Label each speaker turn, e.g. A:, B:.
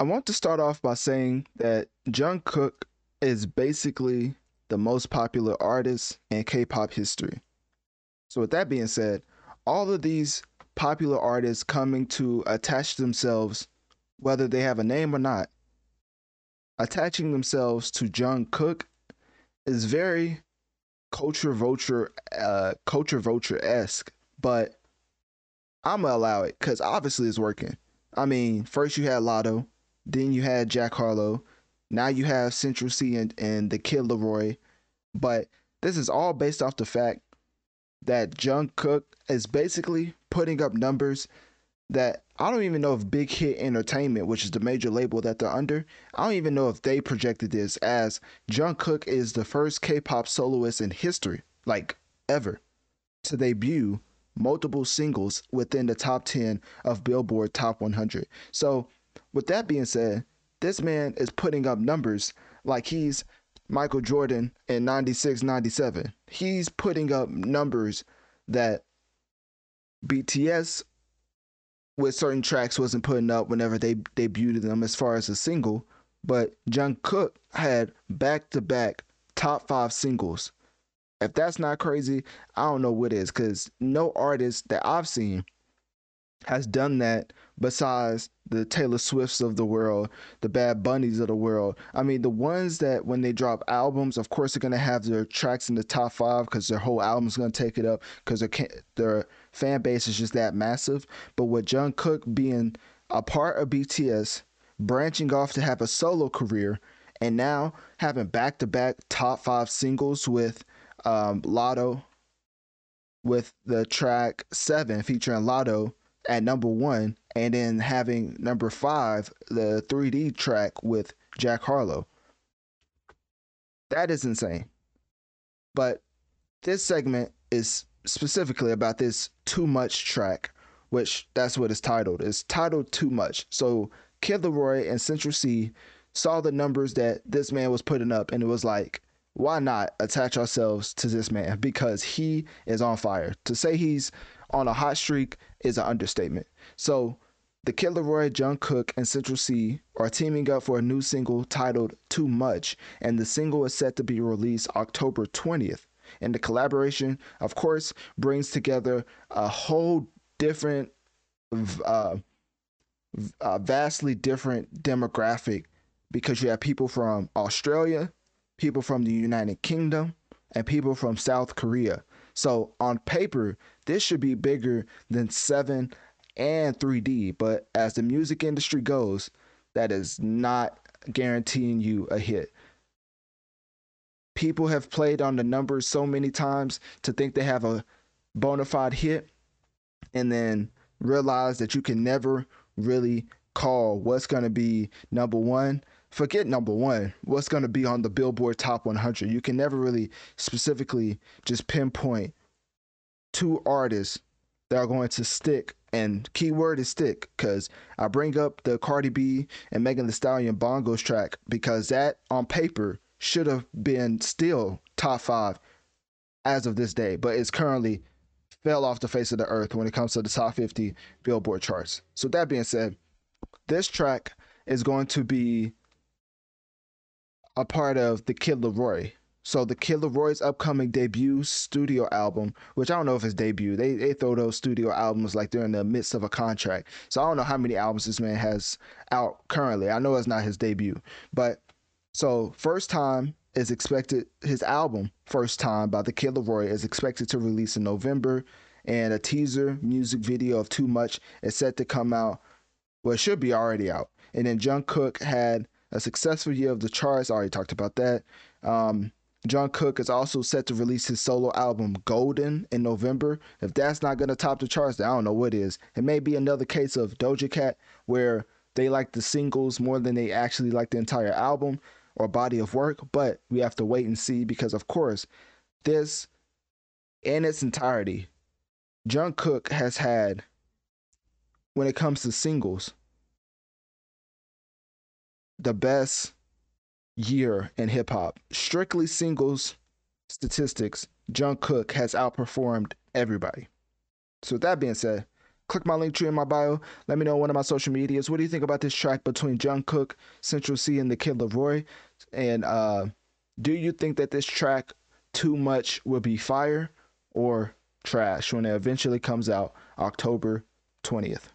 A: I want to start off by saying that Jungkook is basically the most popular artist in K-pop history. So with that being said, all of these popular artists coming to attach themselves, whether they have a name or not, attaching themselves to Jungkook is very culture vulture, uh, culture vulture esque. But I'm gonna allow it because obviously it's working. I mean, first you had Latto, then you had Jack Harlow. Now you have Central Cee and, and the Kid LAROI. But this is all based off the fact that Jungkook is basically putting up numbers that I don't even know if Big Hit Entertainment, which is the major label that they're under, I don't even know if they projected this as Jungkook is the first K-pop soloist in history, like ever, to debut multiple singles within the top 10 of Billboard Top 100. So with that being said, this man is putting up numbers like he's Michael Jordan in 96 97. He's putting up numbers that BTS with certain tracks wasn't putting up whenever they debuted them as far as a single, but Jungkook had back to back top five singles. If that's not crazy, I don't know what is, because no artist that I've seen has done that besides the Taylor Swifts of the world, the Bad Bunnies of the world. I mean, the ones that when they drop albums, of course, they're gonna have their tracks in the top five because their whole album's gonna take it up because their their fan base is just that massive. But with Jungkook being a part of BTS, branching off to have a solo career, and now having back to back top five singles with um, Latto, with the track Seven featuring Latto at number one, and then having number five, the 3D track with Jack Harlow. That is insane. But this segment is specifically about this Too Much track, which that's what it's titled. It's titled Too Much. So Kid LAROI and Central Cee saw the numbers that this man was putting up, and it was like, why not attach ourselves to this man? Because he is on fire. To say he's on a hot streak is an understatement. So, the Kid LAROI, Jungkook, and Central Cee are teaming up for a new single titled Too Much, and the single is set to be released October 20th. And the collaboration, of course, brings together a whole different, uh, uh, vastly different demographic because you have people from Australia, people from the United Kingdom, and people from South Korea. So on paper, this should be bigger than 7 and 3D, but as the music industry goes, that is not guaranteeing you a hit. People have played on the numbers so many times to think they have a bona fide hit and then realize that you can never really call what's going to be number one forget number one, what's going to be on the Billboard Top 100. You can never really specifically just pinpoint two artists that are going to stick. And keyword is stick because I bring up the Cardi B and Megan Thee Stallion Bongos track because that on paper should have been still top five as of this day, but it's currently fell off the face of the earth when it comes to the top 50 Billboard charts. So that being said, this track is going to be a part of the Kid LAROI. So the Kid LAROI's upcoming debut studio album, which I don't know if it's debut. They they throw those studio albums like they're in the midst of a contract. So I don't know how many albums this man has out currently. I know it's not his debut, but so first time is expected. His album first time by the Kid LAROI is expected to release in November, and a teaser music video of Too Much is set to come out. Well, it should be already out. And then Jungkook had a successful year of the charts. I already talked about that. Um, Jungkook is also set to release his solo album Golden in November. If that's not going to top the charts, I don't know what is. It may be another case of Doja Cat where they like the singles more than they actually like the entire album or body of work, but we have to wait and see because, of course, this in its entirety, Jungkook has had, when it comes to singles, the best year in hip hop. Strictly singles statistics, Jungkook has outperformed everybody. So, with that being said, click my Linktree in my bio. Let me know on one of my social medias. What do you think about this track between Jungkook, Central Cee, and the Kid LAROI? And uh, do you think that this track, Too Much, will be fire or trash when it eventually comes out October 20th?